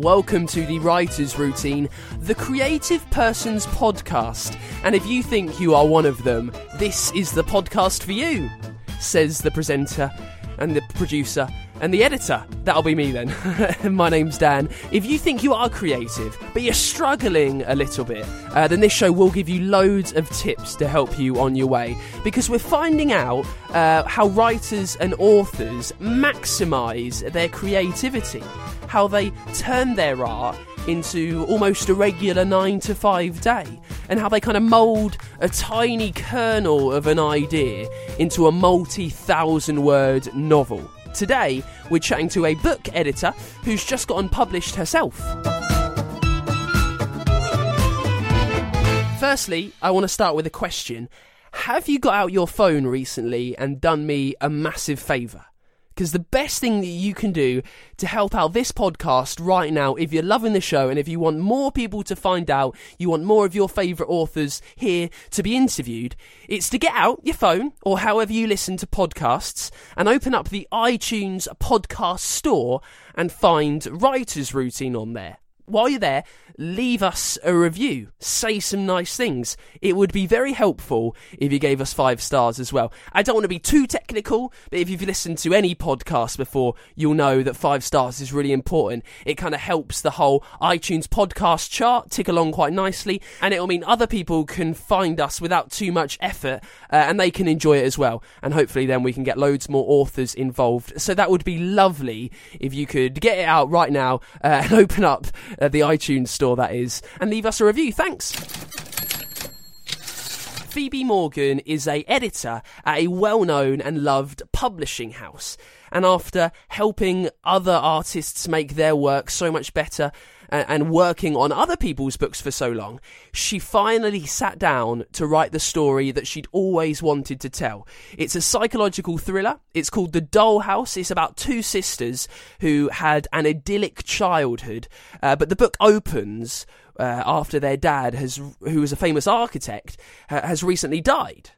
Welcome to the Writer's Routine, the Creative Person's Podcast. And if you think you are one of them, this is the podcast for you, says the presenter and the producer and the editor. That'll be me then. My name's Dan. If you think you are creative, but you're struggling a little bit, uh, then this show will give you loads of tips to help you on your way. Because we're finding out uh, how writers and authors maximize their creativity, how they turn their art into almost a regular 9 to 5 day and how they kind of mould a tiny kernel of an idea into a multi thousand word novel. Today, we're chatting to a book editor who's just gotten published herself. Firstly, I want to start with a question. Have you got out your phone recently and done me a massive favour? Because the best thing that you can do to help out this podcast right now, if you're loving the show and if you want more people to find out, you want more of your favourite authors here to be interviewed, it's to get out your phone or however you listen to podcasts and open up the iTunes podcast store and find Writer's Routine on there while you're there, leave us a review. Say some nice things. It would be very helpful if you gave us five stars as well. I don't want to be too technical, but if you've listened to any podcast before, you'll know that five stars is really important. It kind of helps the whole iTunes podcast chart tick along quite nicely, and it'll mean other people can find us without too much effort, uh, and they can enjoy it as well. And hopefully, then we can get loads more authors involved. So that would be lovely if you could get it out right now uh, and open up uh, the iTunes store, that is, and leave us a review. Thanks. Phoebe Morgan is a editor at a well-known and loved publishing house. And after helping other artists make their work so much better and, and working on other people's books for so long, she finally sat down to write the story that she'd always wanted to tell. It's a psychological thriller. It's called The Dollhouse. It's about two sisters who had an idyllic childhood, uh, but the book opens uh, after their dad has, who was a famous architect, has recently died.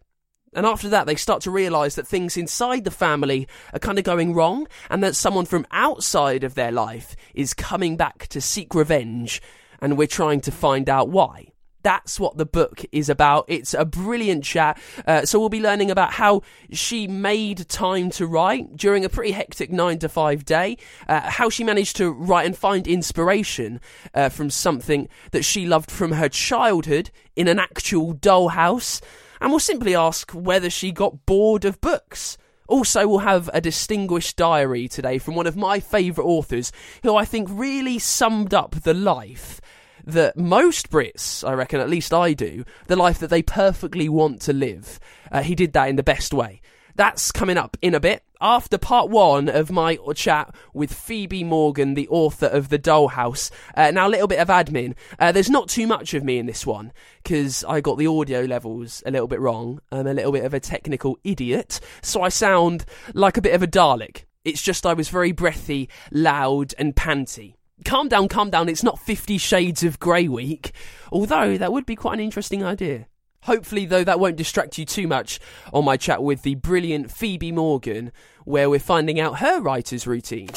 And after that, they start to realise that things inside the family are kind of going wrong, and that someone from outside of their life is coming back to seek revenge, and we're trying to find out why. That's what the book is about. It's a brilliant chat. Uh, so we'll be learning about how she made time to write during a pretty hectic nine to five day, uh, how she managed to write and find inspiration uh, from something that she loved from her childhood in an actual dollhouse, and we'll simply ask whether she got bored of books. Also, we'll have a distinguished diary today from one of my favourite authors who I think really summed up the life that most Brits, I reckon, at least I do, the life that they perfectly want to live. Uh, he did that in the best way. That's coming up in a bit after part one of my chat with Phoebe Morgan, the author of The Dollhouse. Uh, now, a little bit of admin. Uh, there's not too much of me in this one because I got the audio levels a little bit wrong. I'm a little bit of a technical idiot, so I sound like a bit of a Dalek. It's just I was very breathy, loud, and panty calm down, calm down. It's not Fifty Shades of Grey week, although that would be quite an interesting idea. Hopefully, though, that won't distract you too much on my chat with the brilliant Phoebe Morgan, where we're finding out her writer's routine.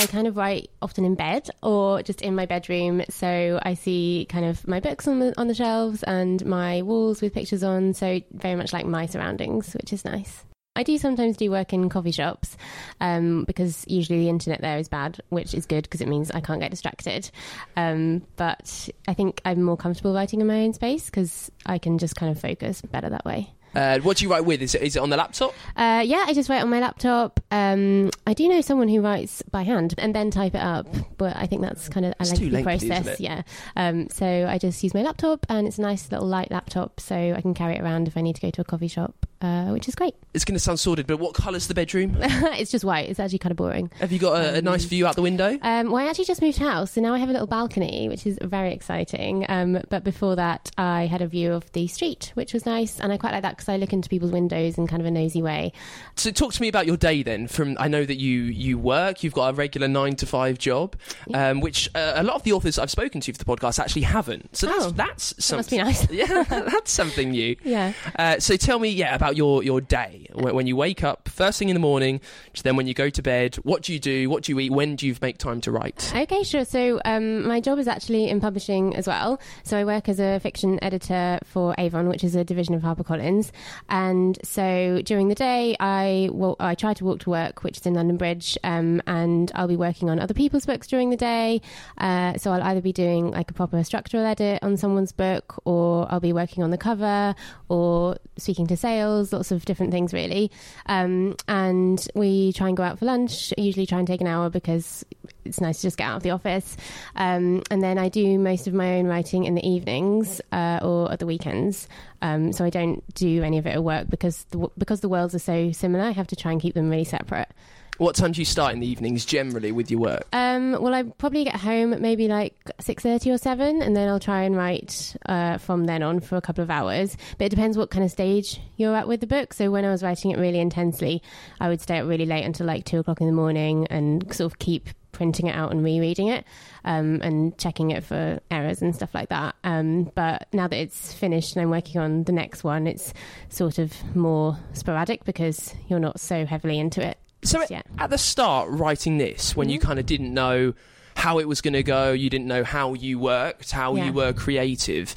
I kind of write often in bed or just in my bedroom. So I see kind of my books on the on the shelves and my walls with pictures on. So very much like my surroundings, which is nice. I do sometimes do work in coffee shops um, because usually the internet there is bad, which is good because it means I can't get distracted. Um, but I think I'm more comfortable writing in my own space because I can just kind of focus better that way. Uh, what do you write with? Is it, is it on the laptop? Uh, yeah, I just write on my laptop. Um, I do know someone who writes by hand and then type it up, but I think that's kind of a lengthy lengthy, process. Yeah. Um, so I just use my laptop, and it's a nice little light laptop, so I can carry it around if I need to go to a coffee shop, uh, which is great. It's going to sound sordid, but what colour's the bedroom? it's just white. It's actually kind of boring. Have you got a, a nice view out the window? Um, well, I actually just moved house, so now I have a little balcony, which is very exciting. Um, but before that, I had a view of the street, which was nice, and I quite like that because I look into people's windows in kind of a nosy way. So talk to me about your day then. From I know that you you work, you've got a regular nine to five job, um, which uh, a lot of the authors I've spoken to for the podcast actually haven't. So that's Oh, that's That something. must be nice. yeah, that's something new. Yeah. Uh, so tell me, yeah, about your your day when, when you wake up first thing in the morning, to then when you go to bed. What do you do? What do you eat? When do you make time to write? Okay, sure. So um, my job is actually in publishing as well. So I work as a fiction editor for Avon, which is a division of HarperCollins. And so during the day, I well, I try to walk to work, which is in London Bridge, um, and I'll be working on other people's books during the day. Uh, so I'll either be doing like a proper structural edit on someone's book, or I'll be working on the cover, or speaking to sales, lots of different things really. Um, and we try and go out for lunch. Usually try and take an hour because it's nice to just get out of the office. Um, and then I do most of my own writing in the evenings uh, or at the weekends. Um, so I don't do any of it at work because the, because the worlds are so similar. I have to try and keep them really separate. What time do you start in the evenings generally with your work? Um, well, I probably get home at maybe like six thirty or seven, and then I'll try and write uh, from then on for a couple of hours. But it depends what kind of stage you're at with the book. So when I was writing it really intensely, I would stay up really late until like two o'clock in the morning and sort of keep printing it out and rereading it um, and checking it for errors and stuff like that. Um, but now that it's finished and I'm working on the next one, it's sort of more sporadic because you're not so heavily into it. So Yeah. at the start, writing this, when Mm-hmm. you kind of didn't know how it was going to go, you didn't know how you worked, how Yeah. you were creative.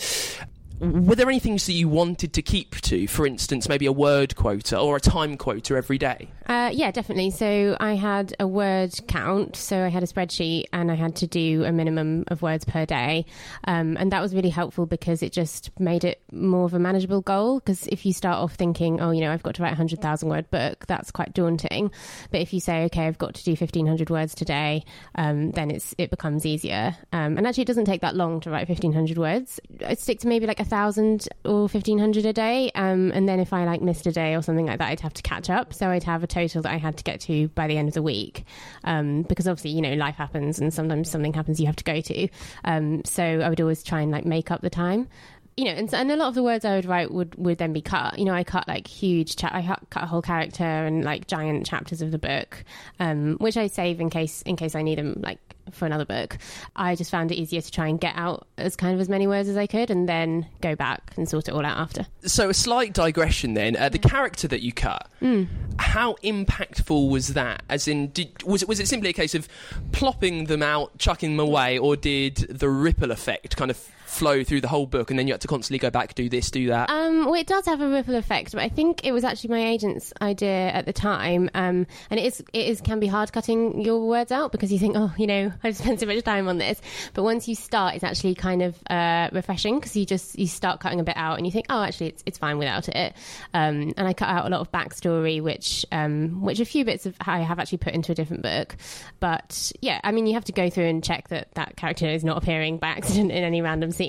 Were there any things that you wanted to keep to? For instance, maybe a word quota or a time quota every day. Uh, yeah, definitely. So I had a word count. So I had a spreadsheet and I had to do a minimum of words per day. Um, and that was really helpful because it just made it more of a manageable goal. Because if you start off thinking, oh, you know, I've got to write a 100,000 word book, that's quite daunting. But if you say, okay, I've got to do 1,500 words today, um, then it's it becomes easier. Um, and actually, it doesn't take that long to write 1,500 words. I stick to maybe like a thousand or 1,500 a day. Um, and then if I like missed a day or something like that, I'd have to catch up. So I'd have a total that I had to get to by the end of the week. Um, because obviously, you know, life happens and sometimes something happens you have to go to. Um, so I would always try and like make up the time. You know, and, and a lot of the words I would write would, would then be cut. You know, I cut like huge, cha- I cut a whole character and like giant chapters of the book, um, which I save in case in case I need them like for another book. I just found it easier to try and get out as kind of as many words as I could, and then go back and sort it all out after. So a slight digression then. Uh, the character that you cut, how impactful was that? As in, did, was it was it simply a case of plopping them out, chucking them away, or did the ripple effect kind of flow through the whole book, and then you had to constantly go back, do this, do that? Um, well, it does have a ripple effect, but I think it was actually my agent's idea at the time. Um, and it is it is can be hard cutting your words out because you think, oh, you know, I've spent so much time on this. But once you start, it's actually kind of uh, refreshing because you just you start cutting a bit out and you think, oh, actually, it's it's fine without it. Um, and I cut out a lot of backstory, which um, which a few bits of I have actually put into a different book. But yeah, I mean, you have to go through and check that that character is not appearing by accident in any random scene.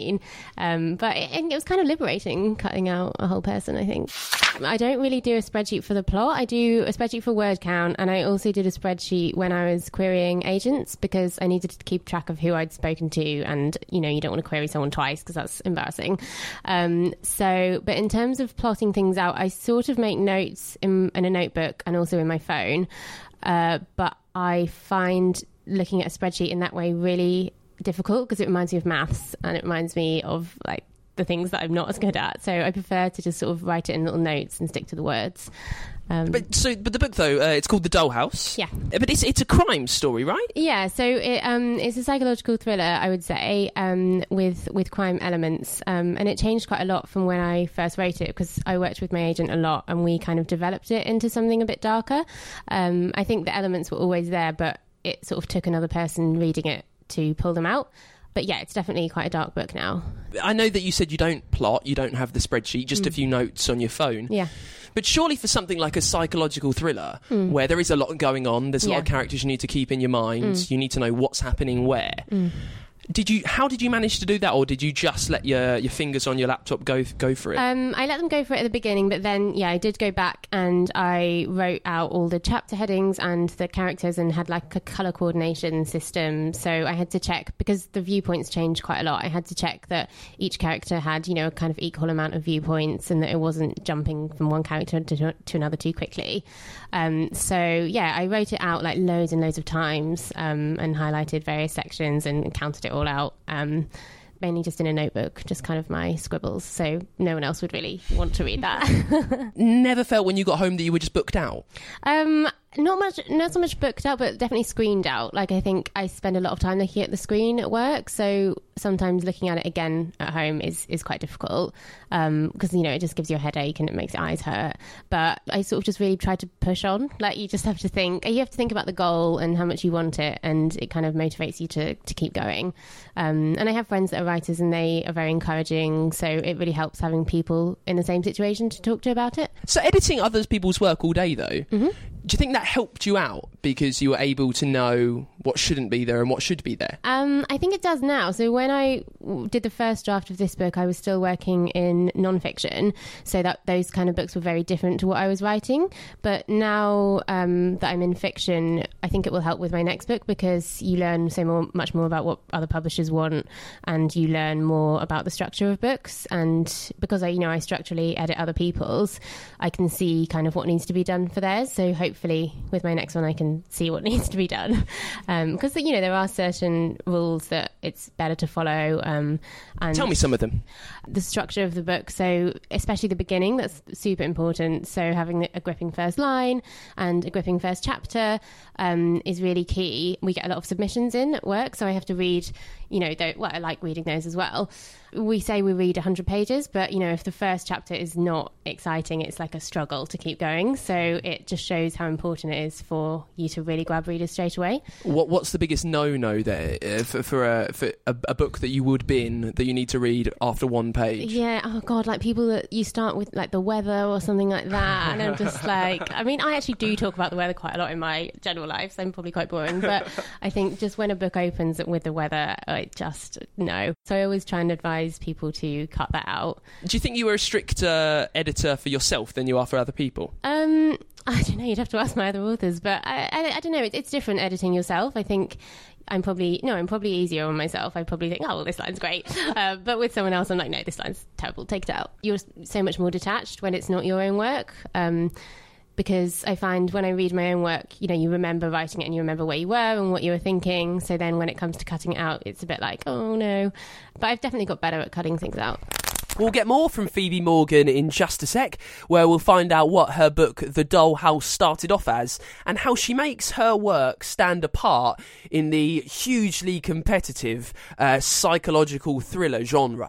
Um, but it, it was kind of liberating cutting out a whole person, I think. I don't really do a spreadsheet for the plot. I do a spreadsheet for word count, and I also did a spreadsheet when I was querying agents because I needed to keep track of who I'd spoken to, and you know, you don't want to query someone twice because that's embarrassing. Um, so, but in terms of plotting things out, I sort of make notes in, in a notebook and also in my phone. Uh, but I find looking at a spreadsheet in that way really difficult because it reminds me of maths and it reminds me of like the things that I'm not as good at. So I prefer to just sort of write it in little notes and stick to the words. Um, But so, but the book though, uh, it's called The Dollhouse. Yeah. Uh, But it's it's a crime story, right? Yeah, so it, um, it's a psychological thriller, I would say, um, with with crime elements, um, and it changed quite a lot from when I first wrote it because I worked with my agent a lot, and we kind of developed it into something a bit darker. Um, I think the elements were always there, but it sort of took another person reading it to pull them out. But yeah, it's definitely quite a dark book now. I know that you said you don't plot, you don't have the spreadsheet, just a mm. few notes on your phone. Yeah. But surely for something like a psychological thriller, mm. where there is a lot going on, there's a lot of characters you need to keep in your mind, mm. you need to know what's happening where. Did you? How did you manage to do that, or did you just let your, your fingers on your laptop go go for it? Um, I let them go for it at the beginning, but then, yeah, I did go back and I wrote out all the chapter headings and the characters and had like a color coordination system. So I had to check because the viewpoints changed quite a lot. I had to check that each character had, you know, a kind of equal amount of viewpoints and that it wasn't jumping from one character to, to another too quickly. Um, so yeah, I wrote it out like loads and loads of times um, and highlighted various sections and counted it all out. Um, mainly just in a notebook, just kind of my scribbles. So no one else would really want to read that. Never felt when you got home that you were just booked out. um, not much, not so much booked out, but definitely screened out. Like I think I spend a lot of time looking at the screen at work, so sometimes looking at it again at home is is quite difficult because you know it just gives you a headache and it makes your eyes hurt. But I sort of just really try to push on. Like you just have to think, you have to think about the goal and how much you want it, and it kind of motivates you to to keep going. Um, and I have friends that are writers, and they are very encouraging. So it really helps having people in the same situation to talk to about it. So editing other people's work all day, though, do you think that helped you out because you were able to know what shouldn't be there and what should be there? Um, I think it does now. So when I did the first draft of this book, I was still working in nonfiction, so that those kind of books were very different to what I was writing. But now um, that I'm in fiction, I think it will help with my next book because you learn so more, much more about what other publishers want, and you learn more about the structure of books. And because I, you know, I structurally edit other people's, I can see kind of what needs to be done for theirs. So hopefully, with my next one, I can see what needs to be done. Because you know there are certain rules that it's better to follow. Um, and Tell me some of them. the structure of the book. So, especially the beginning, that's super important. So, having a gripping first line and a gripping first chapter um, is really key. We get a lot of submissions in at work, so I have to read, you know, though, well, I like reading those as well. We say we read 100 pages, but, you know, if the first chapter is not exciting, it's like a struggle to keep going. So, it just shows how important it is for you to really grab readers straight away. What What's the biggest no no there uh, for, for, a, for a, a book that you would bin that you need to read after one page? Yeah, oh god, like people that you start with like the weather or something like that, and I'm just like, I mean, I actually do talk about the weather quite a lot in my general life, so I'm probably quite boring, but I think just when a book opens with the weather, I just no. So I always try and advise people to cut that out. Do you think you were a stricter editor for yourself than you are for other people? Um, I don't know. You'd have to ask my other authors, but I, I, I don't know. It, it's different editing yourself. I think I'm probably no, I'm probably easier on myself. I probably think, oh, well, this line's great, uh, but with someone else, I'm like, no, this line's terrible. Take it out. You're so much more detached when it's not your own work. Um, because I find when I read my own work, you know, you remember writing it and you remember where you were and what you were thinking. So then when it comes to cutting it out, it's a bit like, oh no. But I've definitely got better at cutting things out. We'll get more from Phoebe Morgan in just a sec, where we'll find out what her book, The Dollhouse, started off as, and how she makes her work stand apart in the hugely competitive uh, psychological thriller genre.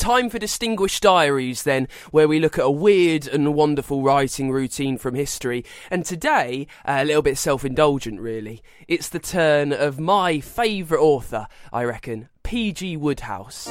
Time for Distinguished Diaries, then, where we look at a weird and wonderful writing routine from history. And today, a little bit self indulgent, really. It's the turn of my favourite author, I reckon, P.G. Wodehouse.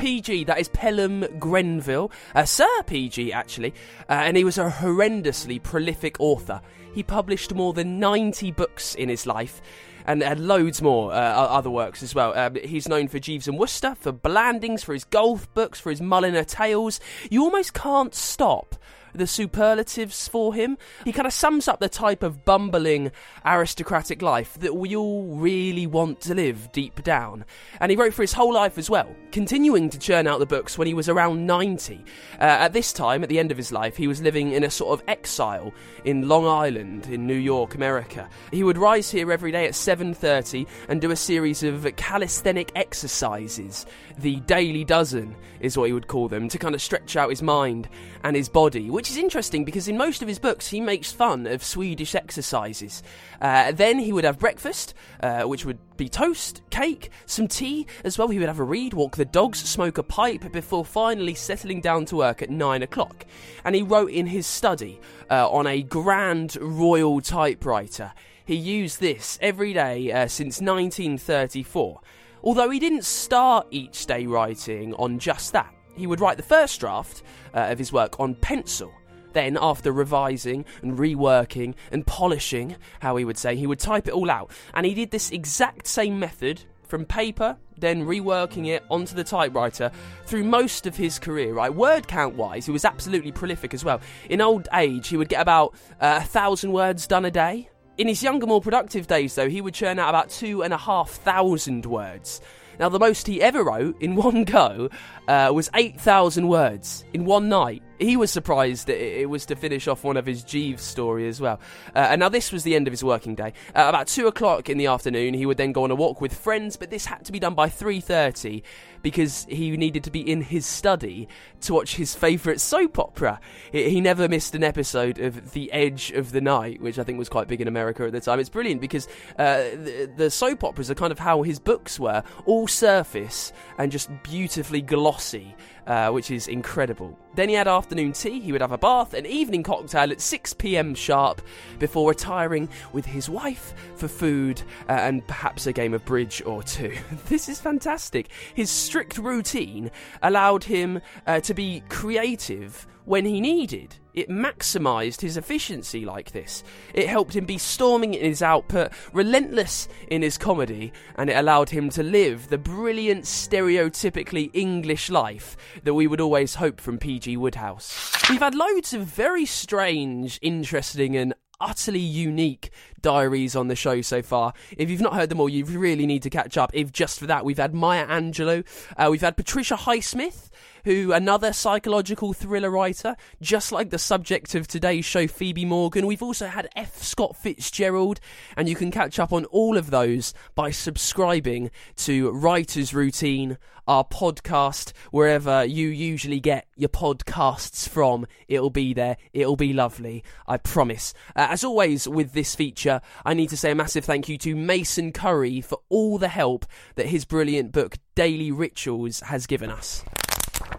PG, that is Pelham Grenville, uh, Sir PG actually, uh, and he was a horrendously prolific author. He published more than 90 books in his life and had loads more uh, other works as well. Um, he's known for Jeeves and Wooster, for Blandings, for his golf books, for his Mulliner Tales. You almost can't stop the superlatives for him. He kind of sums up the type of bumbling aristocratic life that we all really want to live deep down. And he wrote for his whole life as well, continuing to churn out the books when he was around 90. Uh, at this time, at the end of his life, he was living in a sort of exile in Long Island in New York, America. He would rise here every day at 7:30 and do a series of calisthenic exercises. The daily dozen is what he would call them to kind of stretch out his mind and his body, which is interesting because in most of his books he makes fun of Swedish exercises. Uh, then he would have breakfast, uh, which would be toast, cake, some tea as well. He would have a read, walk the dogs, smoke a pipe before finally settling down to work at nine o'clock. And he wrote in his study uh, on a grand royal typewriter. He used this every day uh, since 1934. Although he didn't start each day writing on just that. He would write the first draft uh, of his work on pencil. Then, after revising and reworking and polishing, how he would say, he would type it all out. And he did this exact same method from paper, then reworking it onto the typewriter through most of his career, right? Word count wise, he was absolutely prolific as well. In old age, he would get about uh, a thousand words done a day. In his younger, more productive days, though, he would churn out about two and a half thousand words. Now, the most he ever wrote in one go uh, was 8,000 words in one night. He was surprised that it was to finish off one of his Jeeves story as well. Uh, and now this was the end of his working day. Uh, about two o'clock in the afternoon, he would then go on a walk with friends, but this had to be done by three thirty because he needed to be in his study to watch his favourite soap opera. He never missed an episode of The Edge of the Night, which I think was quite big in America at the time. It's brilliant because uh, the, the soap operas are kind of how his books were, all surface and just beautifully glossy uh, which is incredible. Then he had afternoon tea, he would have a bath, an evening cocktail at 6 pm sharp before retiring with his wife for food uh, and perhaps a game of bridge or two. this is fantastic. His strict routine allowed him uh, to be creative when he needed. It maximised his efficiency like this. It helped him be storming in his output, relentless in his comedy, and it allowed him to live the brilliant, stereotypically English life that we would always hope from P.G. Wodehouse. We've had loads of very strange, interesting, and utterly unique diaries on the show so far. If you've not heard them all, you really need to catch up. If just for that, we've had Maya Angelou, uh, we've had Patricia Highsmith, who another psychological thriller writer, just like the subject of today's show, Phoebe Morgan. We've also had F. Scott Fitzgerald, and you can catch up on all of those by subscribing to Writer's Routine, our podcast, wherever you usually get your podcasts from. It'll be there. It'll be lovely. I promise. Uh, as always, with this feature, I need to say a massive thank you to Mason Currey for all the help that his brilliant book, Daily Rituals, has given us.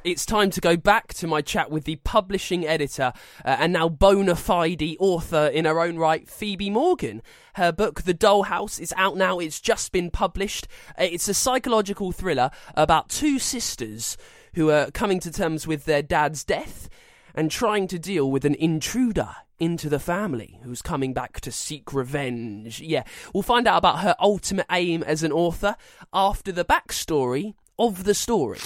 It's time to go back to my chat with the publishing editor uh, and now bona fide author in her own right, Phoebe Morgan. Her book, The Dollhouse, is out now. It's just been published. Uh, it's a psychological thriller about two sisters who are coming to terms with their dad's death and trying to deal with an intruder into the family who's coming back to seek revenge. Yeah, we'll find out about her ultimate aim as an author after the backstory of the story.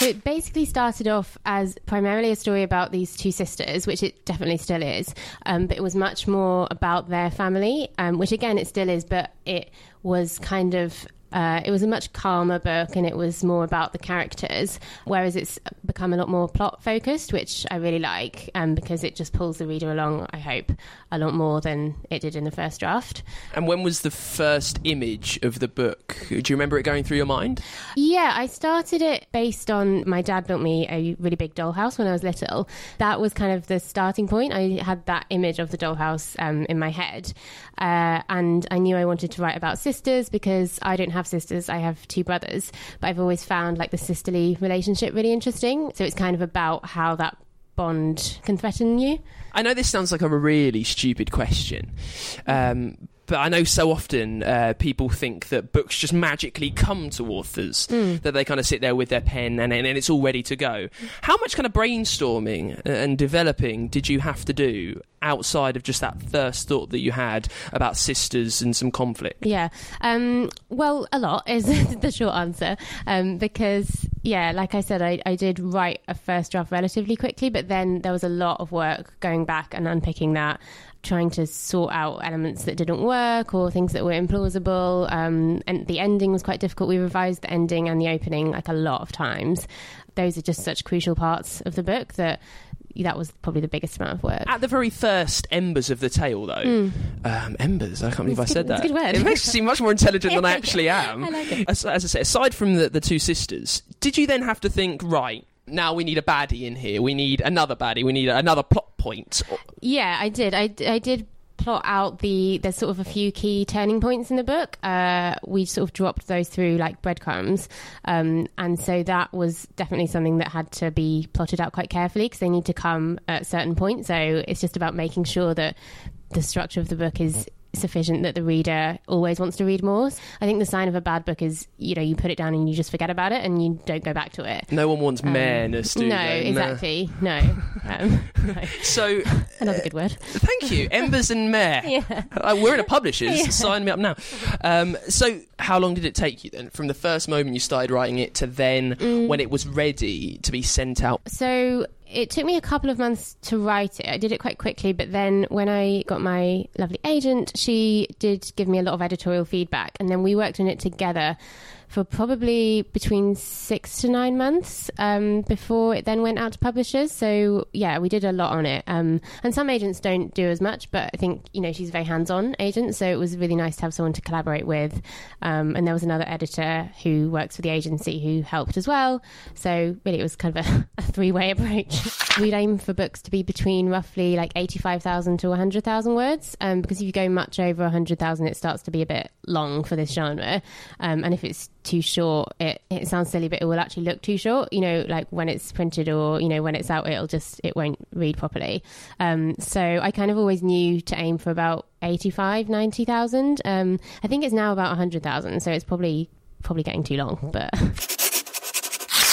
So it basically started off as primarily a story about these two sisters, which it definitely still is. Um, but it was much more about their family, um, which again it still is, but it was kind of uh, it was a much calmer book and it was more about the characters, whereas it's become a lot more plot focused, which I really like um, because it just pulls the reader along, I hope, a lot more than it did in the first draft. And when was the first image of the book? Do you remember it going through your mind? Yeah, I started it based on my dad built me a really big dollhouse when I was little. That was kind of the starting point. I had that image of the dollhouse um, in my head. Uh, and I knew I wanted to write about sisters because I don't have sisters, I have two brothers. But I've always found like the sisterly relationship really interesting. So it's kind of about how that bond can threaten you. I know this sounds like a really stupid question, um, but I know so often uh, people think that books just magically come to authors, that they kind of sit there with their pen and, and it's all ready to go. How much kind of brainstorming and developing did you have to do outside of just that first thought that you had about sisters and some conflict? Yeah. Um, well, a lot is the short answer. Um, because, yeah, like I said, I, I did write a first draft relatively quickly, but then there was a lot of work going back and unpicking that. Trying to sort out elements that didn't work or things that were implausible. Um, and the ending was quite difficult. We revised the ending and the opening like a lot of times. Those are just such crucial parts of the book that that was probably the biggest amount of work. At the very first embers of the tale, though, um, embers, I can't believe I said good- that. it's a good word. It makes me seem much more intelligent than I actually am. I like it. As, as I say, aside from the, the two sisters, did you then have to think, right, now we need a baddie in here, we need another baddie, we need another plot point? Yeah, I did. I, I did plot out the there's sort of a few key turning points in the book. Uh, we sort of dropped those through like breadcrumbs, um, and so that was definitely something that had to be plotted out quite carefully because they need to come at certain points. So it's just about making sure that the structure of the book is sufficient that the reader always wants to read more. I think the sign of a bad book is you know you put it down and you just forget about it and you don't go back to it. no one wants mareness, do no, they? exactly. No. Um, no. So, Another good word. thank you, Embers and Mare. Yeah. Uh, we're in a publisher's. Sign me up now. Um, so, how long did it take you then, from the first moment you started writing it to then Mm. when it was ready to be sent out? So it took me a couple of months to write it. I did it quite quickly, but then when I got my lovely agent, she did give me a lot of editorial feedback, and then we worked on it together for probably between six to nine months um, before it then went out to publishers. So yeah, we did a lot on it. Um, and some agents don't do as much, but I think you know she's a very hands-on agent, so it was really nice to have someone to collaborate with. Um, and there was another editor who works for the agency who helped as well. So really, it was kind of a, a three-way approach. We'd aim for books to be between roughly like eighty-five thousand to hundred thousand words, um, because if you go much over hundred thousand, it starts to be a bit long for this genre. Um, and if it's too short, it, it sounds silly, but it will actually look too short. You know, like when it's printed or you know when it's out, it'll just it won't read properly. Um, so I kind of always knew to aim for about 85, 90,000. Um, I think it's now about hundred thousand, so it's probably probably getting too long, but.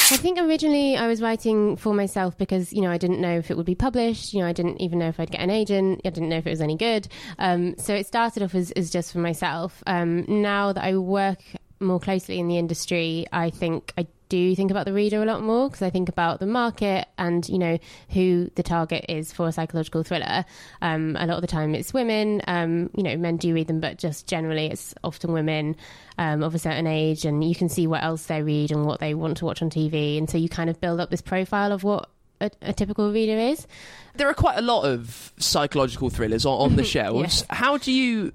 I think originally I was writing for myself because you know I didn't know if it would be published. You know I didn't even know if I'd get an agent. I didn't know if it was any good. Um, so it started off as, as just for myself. Um, now that I work more closely in the industry, I think I do think about the reader a lot more because I think about the market and you know who the target is for a psychological thriller. Um, a lot of the time it's women. Um, you know, men do read them, but just generally it's often women um, of a certain age, and you can see what else they read and what they want to watch on TV, and so you kind of build up this profile of what a, a typical reader is. There are quite a lot of psychological thrillers on, on the shelves. Yes. How do you?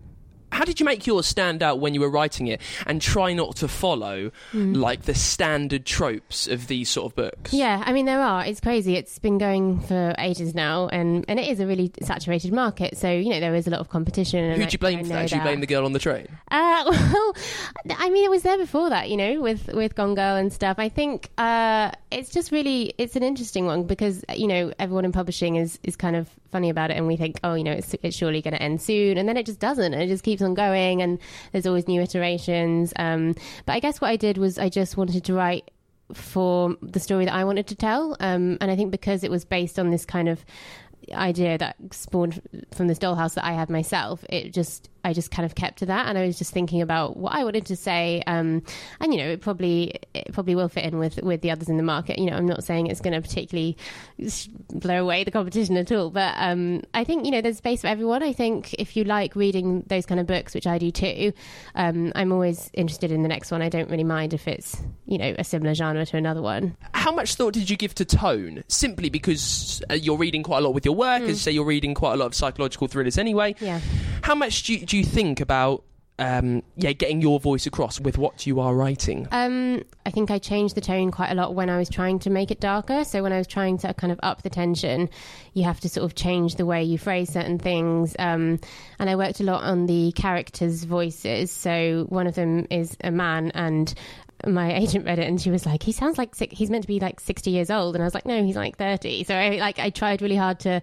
How did you make yours stand out when you were writing it, and try not to follow like the standard tropes of these sort of books? Yeah, I mean there are. It's crazy. It's been going for ages now, and and it is a really saturated market. So you know there is a lot of competition. Who do you blame for that? Do you blame the girl on the train? Uh, well, I mean, it was there before that, you know, with with Gone Girl and stuff. I think uh, it's just really it's an interesting one because you know everyone in publishing is is kind of funny about it, and we think, oh, you know, it's it's surely going to end soon, and then it just doesn't. and It just keeps on going, and there's always new iterations. Um, but I guess what I did was I just wanted to write for the story that I wanted to tell. Um, and I think because it was based on this kind of idea that spawned from this dollhouse that I had myself, it just I just kind of kept to that, and I was just thinking about what I wanted to say, um, and you know, it probably it probably will fit in with with the others in the market. You know, I'm not saying it's going to particularly blow away the competition at all, but um, I think you know there's space for everyone. I think if you like reading those kind of books, which I do too, um, I'm always interested in the next one. I don't really mind if it's you know a similar genre to another one. How much thought did you give to tone? Simply because uh, you're reading quite a lot with your work, as say you're reading quite a lot of psychological thrillers anyway. Yeah. How much do you, do you think about um, yeah getting your voice across with what you are writing? Um, I think I changed the tone quite a lot when I was trying to make it darker. So when I was trying to kind of up the tension, you have to sort of change the way you phrase certain things. Um, and I worked a lot on the characters' voices. So one of them is a man and. My agent read it and she was like, "He sounds like he's meant to be like sixty years old," and I was like, "No, he's like 30. So I like I tried really hard to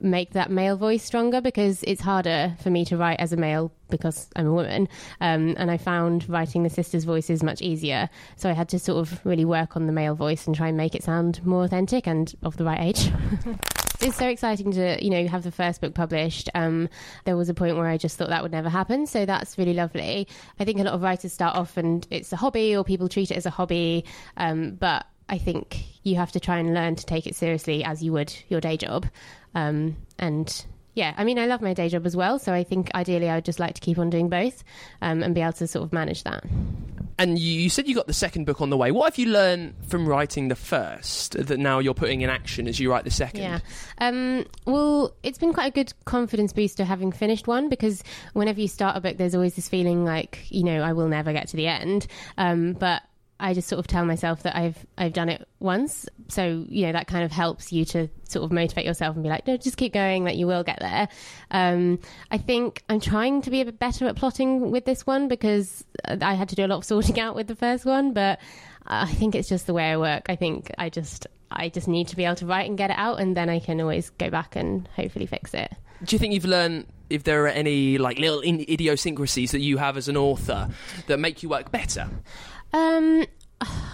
make that male voice stronger because it's harder for me to write as a male because I'm a woman. Um, and I found writing the sisters' voices much easier. So I had to sort of really work on the male voice and try and make it sound more authentic and of the right age. it's so exciting to you know have the first book published. Um, there was a point where i just thought that would never happen. So that's really lovely. I think a lot of writers start off and it's a hobby or people treat it as a hobby. Um, but i think you have to try and learn to take it seriously as you would your day job. Um, and yeah i mean i love my day job as well so i think ideally i would just like to keep on doing both um, and be able to sort of manage that And you, you said you got the second book on the way. What have you learned from writing the first that now you're putting in action as you write the second? Yeah. Um, well, it's been quite a good confidence booster having finished one because whenever you start a book, there's always this feeling like, you know, I will never get to the end. Um, but I just sort of tell myself that I've I've done it once, so you know that kind of helps you to sort of motivate yourself and be like, no, just keep going, that you will get there. Um, I think I'm trying to be a bit better at plotting with this one because I had to do a lot of sorting out with the first one, but I think it's just the way I work. I think I just I just need to be able to write and get it out, and then I can always go back and hopefully fix it. Do you think you've learned if there are any like little idiosyncrasies that you have as an author that make you work better? Um,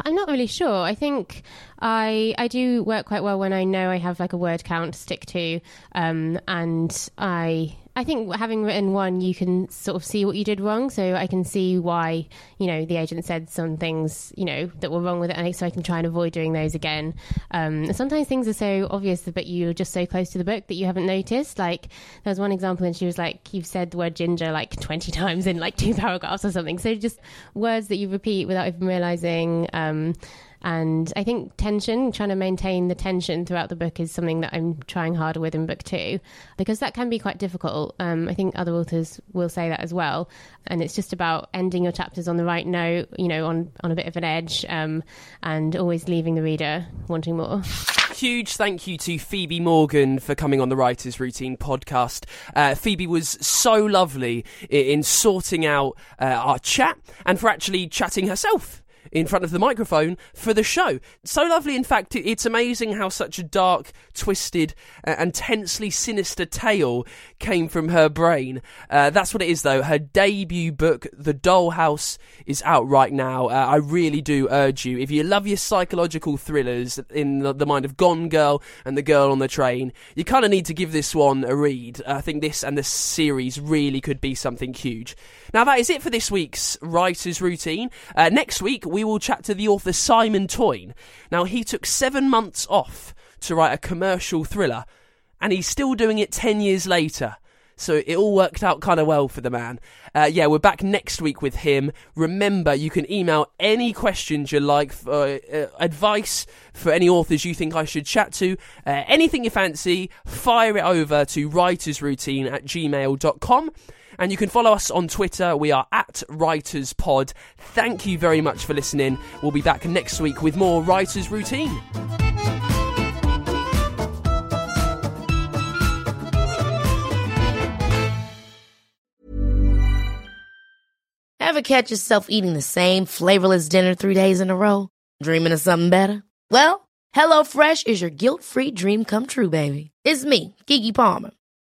I'm not really sure. I think I I do work quite well when I know I have like a word count to stick to, um, and I I think having written one, you can sort of see what you did wrong. So I can see why you know the agent said some things you know that were wrong with it, and so I can try and avoid doing those again. Um, sometimes things are so obvious, but you're just so close to the book that you haven't noticed. Like there was one example, and she was like, "You've said the word ginger like 20 times in like two paragraphs or something." So just words that you repeat without even realizing. Um, and I think tension, trying to maintain the tension throughout the book, is something that I'm trying harder with in book two, because that can be quite difficult. Um, I think other authors will say that as well. And it's just about ending your chapters on the right note, you know, on, on a bit of an edge, um, and always leaving the reader wanting more. Huge thank you to Phoebe Morgan for coming on the Writers Routine podcast. Uh, Phoebe was so lovely in sorting out uh, our chat and for actually chatting herself in front of the microphone for the show. So lovely, in fact, it's amazing how such a dark, twisted, uh, and tensely sinister tale came from her brain. Uh, that's what it is, though. Her debut book, The Dollhouse, is out right now. Uh, I really do urge you, if you love your psychological thrillers in the, the mind of Gone Girl and The Girl on the Train, you kind of need to give this one a read. I think this and the series really could be something huge. Now, that is it for this week's Writer's Routine. Uh, next week, we will chat to the author Simon Toyne. Now, he took seven months off to write a commercial thriller, and he's still doing it 10 years later. So it all worked out kind of well for the man. Uh, yeah, we're back next week with him. Remember, you can email any questions you like, for, uh, advice for any authors you think I should chat to, uh, anything you fancy, fire it over to writersroutine at gmail.com. And you can follow us on Twitter. We are at WritersPod. Thank you very much for listening. We'll be back next week with more Writers Routine. Ever catch yourself eating the same flavorless dinner three days in a row? Dreaming of something better? Well, HelloFresh is your guilt-free dream come true, baby. It's me, Keke Palmer.